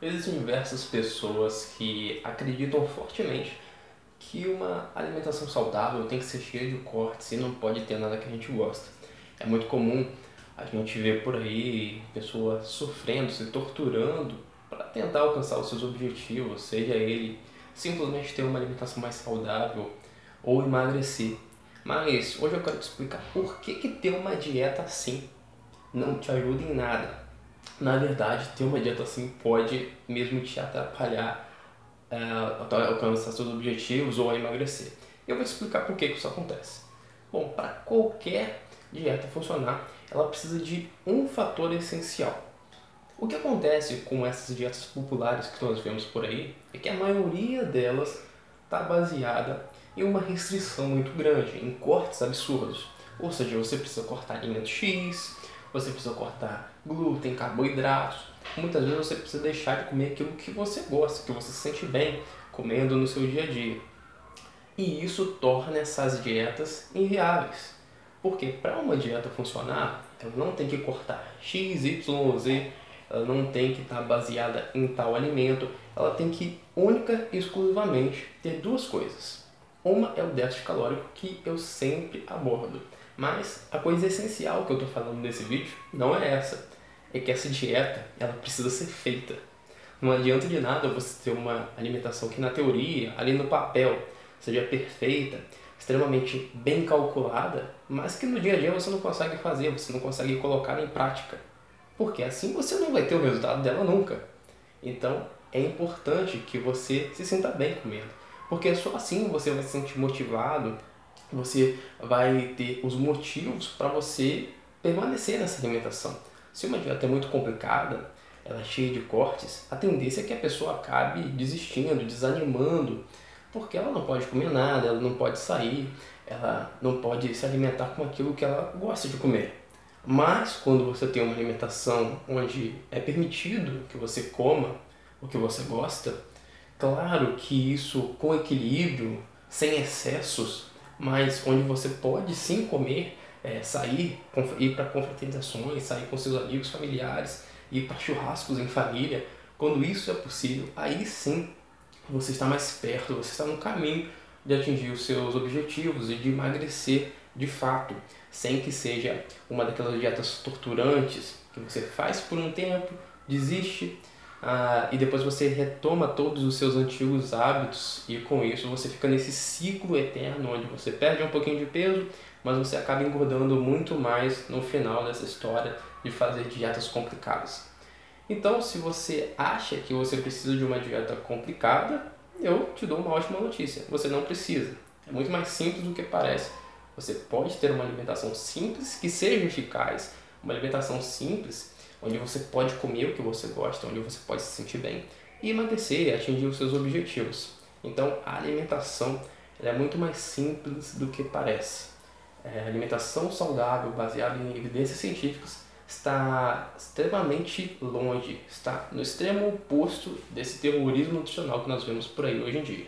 Existem diversas pessoas que acreditam fortemente que uma alimentação saudável tem que ser cheia de cortes e não pode ter nada que a gente gosta. É muito comum a gente ver por aí pessoas sofrendo, se torturando para tentar alcançar os seus objetivos, seja ele simplesmente ter uma alimentação mais saudável ou emagrecer. Mas hoje eu quero te explicar por que, que ter uma dieta assim não te ajuda em nada na verdade, ter uma dieta assim pode mesmo te atrapalhar uh, alcançar seus objetivos ou a emagrecer. Eu vou te explicar por que isso acontece. Bom, para qualquer dieta funcionar, ela precisa de um fator essencial. O que acontece com essas dietas populares que nós vemos por aí é que a maioria delas está baseada em uma restrição muito grande, em cortes absurdos. Ou seja, você precisa cortar alimento X, você precisa cortar glúten, carboidratos. Muitas vezes você precisa deixar de comer aquilo que você gosta, que você se sente bem comendo no seu dia a dia. E isso torna essas dietas inviáveis. Porque para uma dieta funcionar, ela não tem que cortar X, Y, Z, ela não tem que estar baseada em tal alimento, ela tem que única e exclusivamente ter duas coisas. Uma é o déficit calórico que eu sempre abordo. Mas a coisa essencial que eu estou falando nesse vídeo não é essa. É que essa dieta, ela precisa ser feita. Não adianta de nada você ter uma alimentação que na teoria, ali no papel, seja perfeita, extremamente bem calculada, mas que no dia a dia você não consegue fazer, você não consegue colocar em prática. Porque assim você não vai ter o resultado dela nunca. Então é importante que você se sinta bem comendo. Porque só assim você vai se sentir motivado você vai ter os motivos para você permanecer nessa alimentação. Se uma dieta é muito complicada, ela é cheia de cortes, a tendência é que a pessoa acabe desistindo, desanimando, porque ela não pode comer nada, ela não pode sair, ela não pode se alimentar com aquilo que ela gosta de comer. Mas quando você tem uma alimentação onde é permitido que você coma o que você gosta, claro que isso com equilíbrio, sem excessos, mas onde você pode sim comer, é, sair, ir para confraternizações, sair com seus amigos, familiares, ir para churrascos em família. Quando isso é possível, aí sim você está mais perto, você está no caminho de atingir os seus objetivos e de emagrecer de fato, sem que seja uma daquelas dietas torturantes que você faz por um tempo, desiste ah, e depois você retoma todos os seus antigos hábitos e com isso você fica nesse ciclo eterno onde você perde um pouquinho de peso, mas você acaba engordando muito mais no final dessa história de fazer dietas complicadas. Então, se você acha que você precisa de uma dieta complicada, eu te dou uma ótima notícia. Você não precisa. É muito mais simples do que parece. Você pode ter uma alimentação simples que seja eficaz, uma alimentação simples onde você pode comer o que você gosta, onde você pode se sentir bem e emagrecer e atingir os seus objetivos. Então, a alimentação é muito mais simples do que parece. É, alimentação saudável, baseada em evidências científicas, está extremamente longe, está no extremo oposto desse terrorismo nutricional que nós vemos por aí hoje em dia.